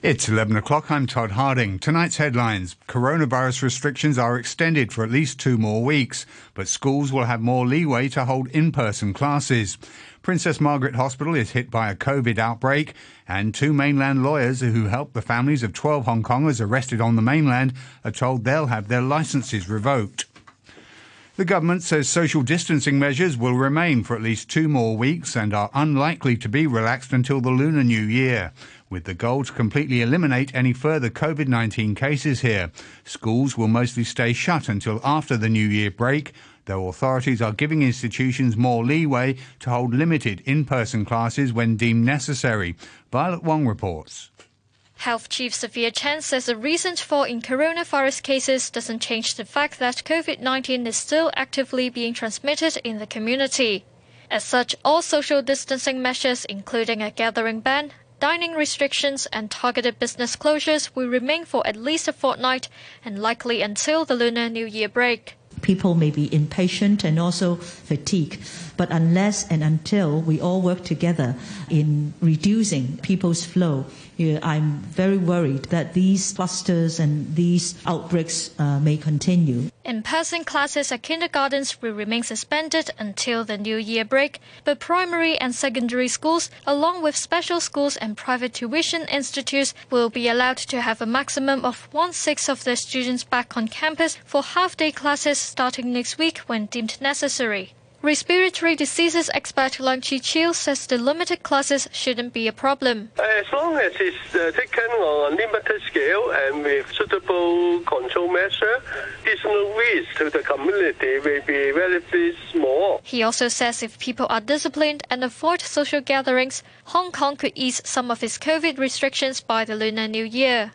It's 11 o'clock. I'm Todd Harding. Tonight's headlines Coronavirus restrictions are extended for at least two more weeks, but schools will have more leeway to hold in person classes. Princess Margaret Hospital is hit by a COVID outbreak, and two mainland lawyers who helped the families of 12 Hong Kongers arrested on the mainland are told they'll have their licenses revoked. The government says social distancing measures will remain for at least two more weeks and are unlikely to be relaxed until the Lunar New Year with the goal to completely eliminate any further COVID 19 cases here. Schools will mostly stay shut until after the New Year break, though authorities are giving institutions more leeway to hold limited in person classes when deemed necessary. Violet Wong reports. Health Chief Sophia Chan says the recent fall in coronavirus cases doesn't change the fact that COVID 19 is still actively being transmitted in the community. As such, all social distancing measures, including a gathering ban, dining restrictions and targeted business closures will remain for at least a fortnight and likely until the Lunar New Year break. People may be impatient and also fatigued, but unless and until we all work together in reducing people's flow, I'm very worried that these clusters and these outbreaks uh, may continue. In person classes at kindergartens will remain suspended until the New Year break, but primary and secondary schools, along with special schools and private tuition institutes, will be allowed to have a maximum of one sixth of their students back on campus for half day classes starting next week when deemed necessary. Respiratory diseases expert Leung Chi Chiu says the limited classes shouldn't be a problem. As long as it's uh, taken on a limited scale and with suitable control measure, additional risk to the community will be relatively small. He also says if people are disciplined and avoid social gatherings, Hong Kong could ease some of its COVID restrictions by the Lunar New Year.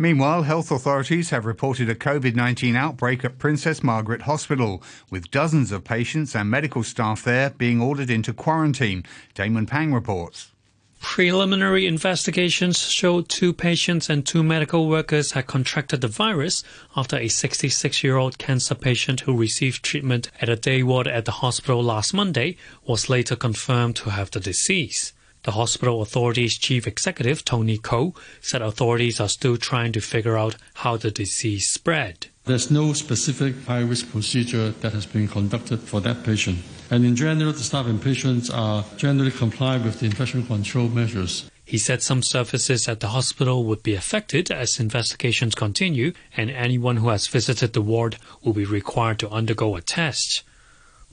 Meanwhile, health authorities have reported a COVID 19 outbreak at Princess Margaret Hospital, with dozens of patients and medical staff there being ordered into quarantine. Damon Pang reports. Preliminary investigations show two patients and two medical workers had contracted the virus after a 66 year old cancer patient who received treatment at a day ward at the hospital last Monday was later confirmed to have the disease. The hospital authority's chief executive, Tony Ko, said authorities are still trying to figure out how the disease spread. There's no specific high risk procedure that has been conducted for that patient. And in general, the staff and patients are generally comply with the infection control measures. He said some services at the hospital would be affected as investigations continue, and anyone who has visited the ward will be required to undergo a test.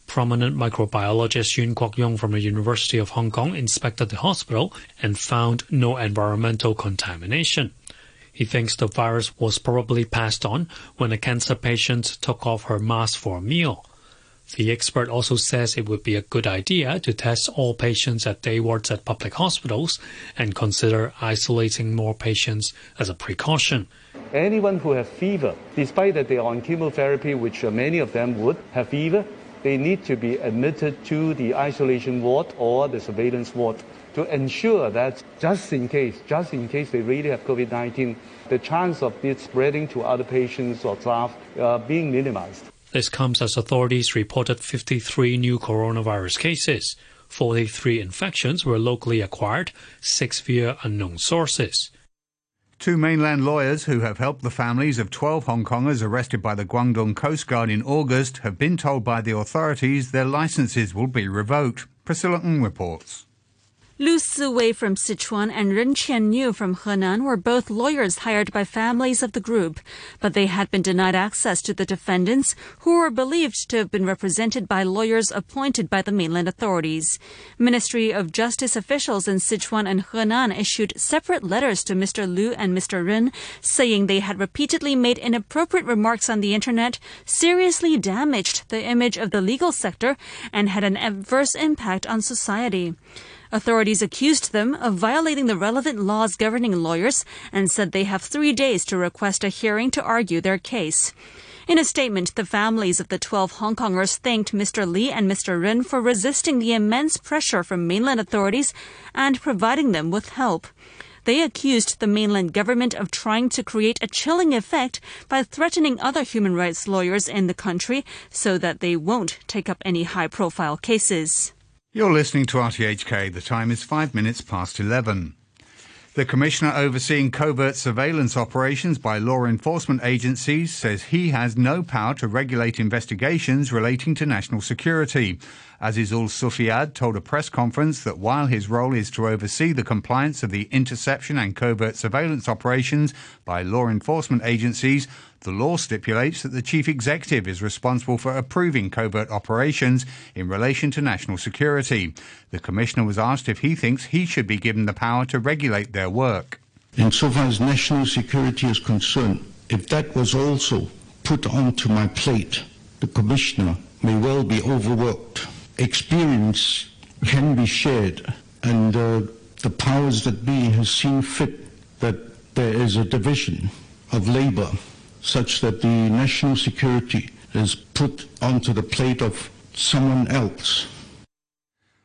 Prominent microbiologist Yuen Kwok Yung from the University of Hong Kong inspected the hospital and found no environmental contamination. He thinks the virus was probably passed on when a cancer patient took off her mask for a meal. The expert also says it would be a good idea to test all patients at day wards at public hospitals and consider isolating more patients as a precaution. Anyone who has fever, despite that they are on chemotherapy, which uh, many of them would have fever, they need to be admitted to the isolation ward or the surveillance ward to ensure that just in case, just in case they really have COVID-19, the chance of it spreading to other patients or staff uh, being minimized. This comes as authorities reported 53 new coronavirus cases. 43 infections were locally acquired, six via unknown sources. Two mainland lawyers who have helped the families of 12 Hong Kongers arrested by the Guangdong Coast Guard in August have been told by the authorities their licenses will be revoked. Priscilla Ng reports. Lu Siwei from Sichuan and Ren Quanniu from Henan were both lawyers hired by families of the group, but they had been denied access to the defendants, who were believed to have been represented by lawyers appointed by the mainland authorities. Ministry of Justice officials in Sichuan and Henan issued separate letters to Mr. Lu and Mr. Ren, saying they had repeatedly made inappropriate remarks on the internet, seriously damaged the image of the legal sector, and had an adverse impact on society. Authorities accused them of violating the relevant laws governing lawyers and said they have three days to request a hearing to argue their case. In a statement, the families of the 12 Hong Kongers thanked Mr. Lee and Mr. Ren for resisting the immense pressure from mainland authorities and providing them with help. They accused the mainland government of trying to create a chilling effect by threatening other human rights lawyers in the country so that they won't take up any high profile cases. You're listening to RTHK. The time is five minutes past 11. The Commissioner overseeing covert surveillance operations by law enforcement agencies says he has no power to regulate investigations relating to national security. Azizul Suffiad told a press conference that while his role is to oversee the compliance of the interception and covert surveillance operations by law enforcement agencies, the law stipulates that the chief executive is responsible for approving covert operations in relation to national security. The commissioner was asked if he thinks he should be given the power to regulate their work. Insofar as national security is concerned, if that was also put onto my plate, the commissioner may well be overworked experience can be shared, and uh, the powers that be has seen fit that there is a division of labor such that the national security is put onto the plate of someone else.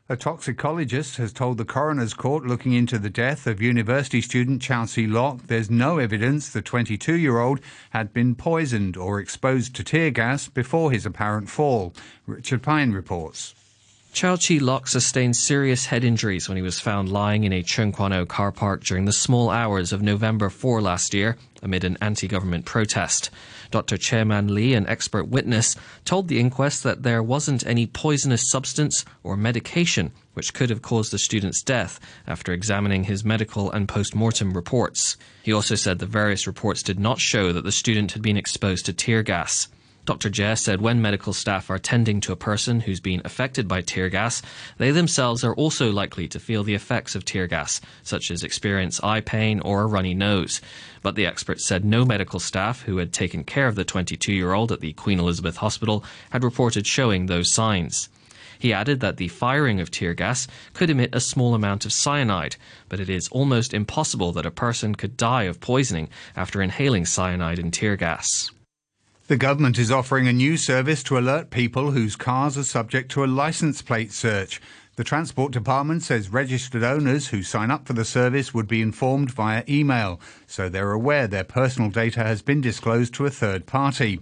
A toxicologist has told the coroner's court looking into the death of university student Chow Tsz-lok there's no evidence the 22 year old had been poisoned or exposed to tear gas before his apparent fall. Richard Pine reports. Chow Tsz-lok sustained serious head injuries when he was found lying in a Tseung Kwan O car park during the small hours of November 4 last year amid an anti-government protest. Dr. Chairman Lee, an expert witness, told the inquest that there wasn't any poisonous substance or medication which could have caused the student's death after examining his medical and post-mortem reports. He also said the various reports did not show that the student had been exposed to tear gas. Dr. Jess said when medical staff are tending to a person who's been affected by tear gas, they themselves are also likely to feel the effects of tear gas, such as experience eye pain or a runny nose. But the expert said no medical staff who had taken care of the 22 year old at the Queen Elizabeth Hospital had reported showing those signs. He added that the firing of tear gas could emit a small amount of cyanide, but it is almost impossible that a person could die of poisoning after inhaling cyanide in tear gas. The government is offering a new service to alert people whose cars are subject to a license plate search. The Transport Department says registered owners who sign up for the service would be informed via email, so they're aware their personal data has been disclosed to a third party.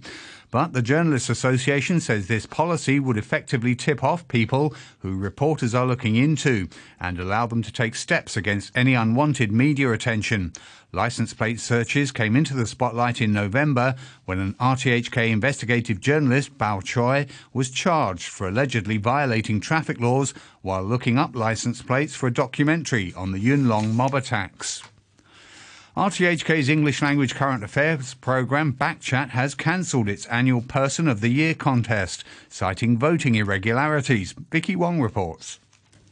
But the Journalists Association says this policy would effectively tip off people who reporters are looking into and allow them to take steps against any unwanted media attention. License plate searches came into the spotlight in November when an RTHK investigative journalist, Bao Choy, was charged for allegedly violating traffic laws while looking up license plates for a documentary on the Yuen Long mob attacks. RTHK's English language current affairs programme Backchat has cancelled its annual Person of the Year contest, citing voting irregularities. Vicky Wong reports.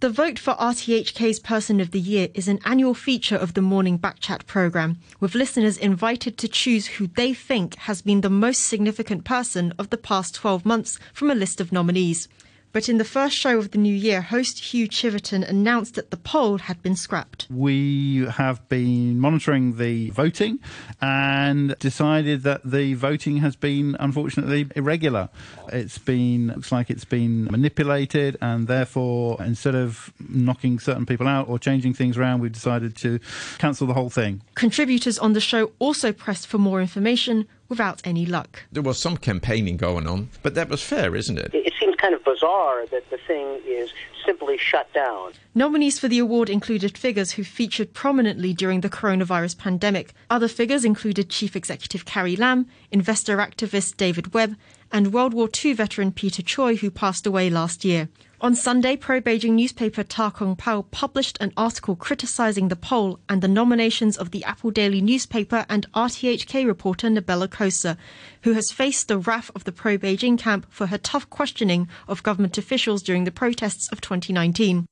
The vote for RTHK's Person of the Year is an annual feature of the Morning Backchat programme, with listeners invited to choose who they think has been the most significant person of the past 12 months from a list of nominees. But in the first show of the new year, host Hugh Chiverton announced that the poll had been scrapped. We have been monitoring the voting and decided that the voting has been unfortunately irregular. It's been looks like it's been manipulated, and therefore, instead of knocking certain people out or changing things around, we decided to cancel the whole thing. Contributors on the show also pressed for more information without any luck. There was some campaigning going on, but that was fair, isn't it? It seems kind of bizarre that the thing is simply shut down. Nominees for the award included figures who featured prominently during the coronavirus pandemic. Other figures included Chief Executive Carrie Lam, investor activist David Webb, and World War II veteran Peter Choi, who passed away last year. On Sunday, pro Beijing newspaper Ta Kung Pao published an article criticizing the poll and the nominations of the Apple Daily newspaper and RTHK reporter Nabela Qoser, who has faced the wrath of the pro Beijing camp for her tough questioning of government officials during the protests of 2019.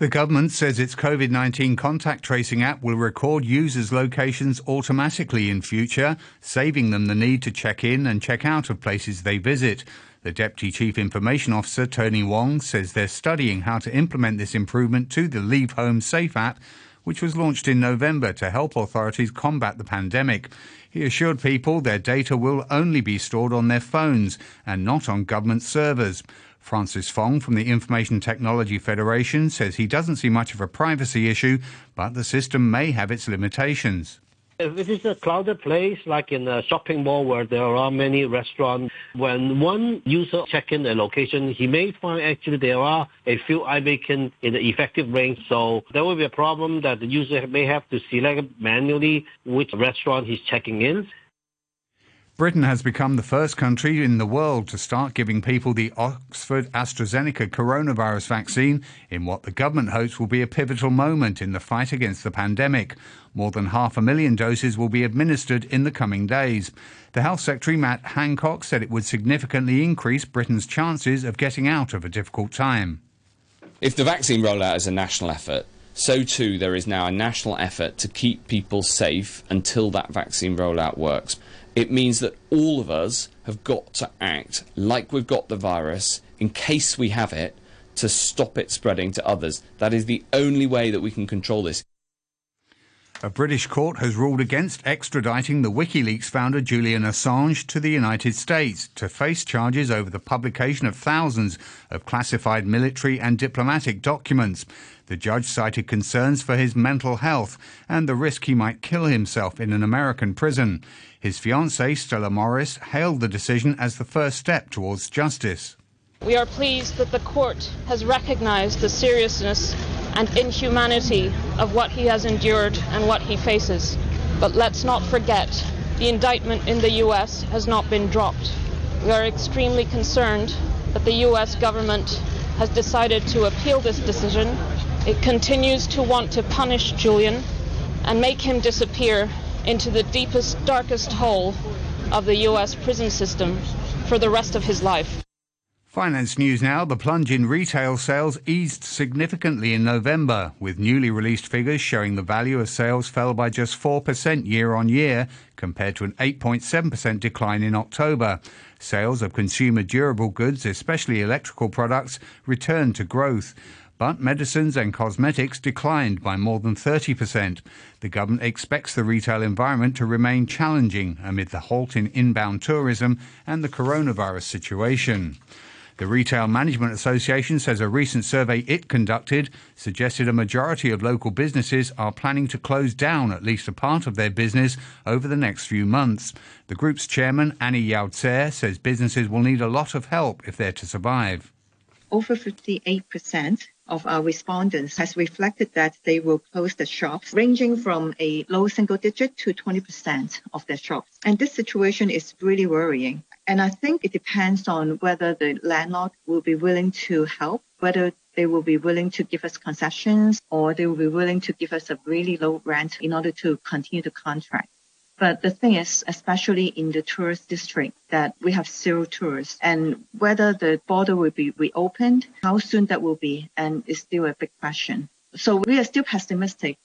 The government says its COVID 19 contact tracing app will record users' locations automatically in future, saving them the need to check in and check out of places they visit. The Deputy Chief Information Officer, Tony Wong, says they're studying how to implement this improvement to the Leave Home Safe app, which was launched in November to help authorities combat the pandemic. He assured people their data will only be stored on their phones and not on government servers. Francis Fong from the Information Technology Federation says he doesn't see much of a privacy issue, but the system may have its limitations. If it is a crowded place, like in a shopping mall where there are many restaurants, when one user check in a location, he may find actually there are a few iBeacon in the effective range. So there will be a problem that the user may have to select manually which restaurant he's checking in. Britain has become the first country in the world to start giving people the Oxford AstraZeneca coronavirus vaccine in what the government hopes will be a pivotal moment in the fight against the pandemic. More than half a million doses will be administered in the coming days. The Health Secretary, Matt Hancock, said it would significantly increase Britain's chances of getting out of a difficult time. If the vaccine rollout is a national effort, so too there is now a national effort to keep people safe until that vaccine rollout works. It means that all of us have got to act like we've got the virus in case we have it to stop it spreading to others. That is the only way that we can control this. A British court has ruled against extraditing the WikiLeaks founder Julian Assange to the United States to face charges over the publication of thousands of classified military and diplomatic documents. The judge cited concerns for his mental health and the risk he might kill himself in an American prison. His fiancée, Stella Moris, hailed the decision as the first step towards justice. We are pleased that the court has recognized the seriousness and inhumanity of what he has endured and what he faces. But let's not forget, the indictment in the US has not been dropped. We are extremely concerned that the US government has decided to appeal this decision. It continues to want to punish Julian and make him disappear into the deepest, darkest hole of the US prison system for the rest of his life. Finance news now. The plunge in retail sales eased significantly in November, with newly released figures showing the value of sales fell by just 4% year on year, compared to an 8.7% decline in October. Sales of consumer durable goods, especially electrical products, returned to growth. But medicines and cosmetics declined by more than 30%. The government expects the retail environment to remain challenging amid the halt in inbound tourism and the coronavirus situation. The Retail Management Association says a recent survey it conducted suggested a majority of local businesses are planning to close down at least a part of their business over the next few months. The group's chairman, Annie Yau says businesses will need a lot of help if they're to survive. Over 58% of our respondents has reflected that they will close the shops, ranging from a low single digit to 20% of their shops. And this situation is really worrying. And I think it depends on whether the landlord will be willing to help, whether they will be willing to give us concessions or they will be willing to give us a really low rent in order to continue the contract. But the thing is, especially in the tourist district, that we have zero tourists and whether the border will be reopened, how soon that will be, and is still a big question. So we are still pessimistic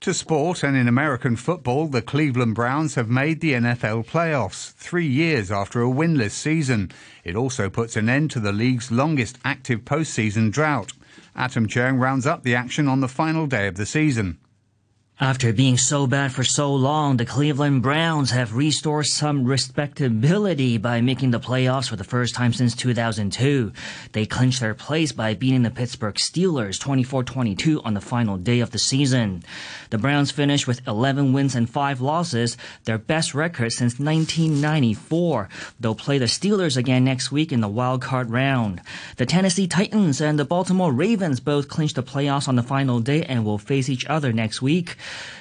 to sport and in American football, the Cleveland Browns have made the NFL playoffs three years after a winless season. It also puts an end to the league's longest active postseason drought. Atom Chung rounds up the action on the final day of the season. After being so bad for so long, the Cleveland Browns have restored some respectability by making the playoffs for the first time since 2002. They clinched their place by beating the Pittsburgh Steelers 24-22 on the final day of the season. The Browns finished with 11 wins and 5 losses, their best record since 1994. They'll play the Steelers again next week in the wild card round. The Tennessee Titans and the Baltimore Ravens both clinched the playoffs on the final day and will face each other next week.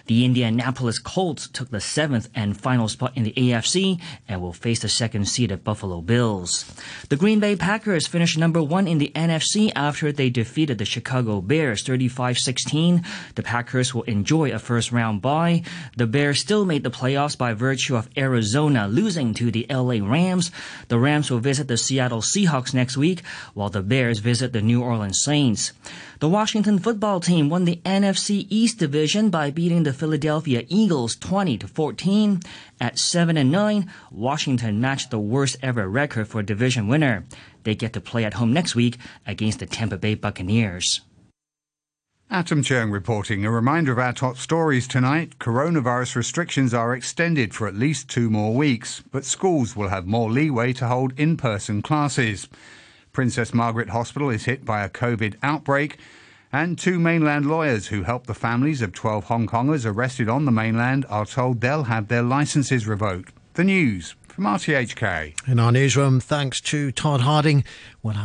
The Indianapolis Colts took the seventh and final spot in the AFC and will face the second seed seeded Buffalo Bills. The Green Bay Packers finished number one in the NFC after they defeated the Chicago Bears 35-16. The Packers will enjoy a first round bye. The Bears still made the playoffs by virtue of Arizona losing to the LA Rams. The Rams will visit the Seattle Seahawks next week while the Bears visit the New Orleans Saints. The Washington football team won the NFC East division by beating the Philadelphia Eagles 20 to 14. At 7 and 9, Washington matched the worst ever record for a division winner. They get to play at home next week against the Tampa Bay Buccaneers. Atom Chung reporting. A reminder of our top stories tonight. Coronavirus restrictions are extended for at least two more weeks, but schools will have more leeway to hold in person classes. Princess Margaret Hospital is hit by a COVID outbreak. And two mainland lawyers who helped the families of 12 Hong Kongers arrested on the mainland are told they'll have their licenses revoked. The news from RTHK. In our newsroom, thanks to Todd Harding, we'll have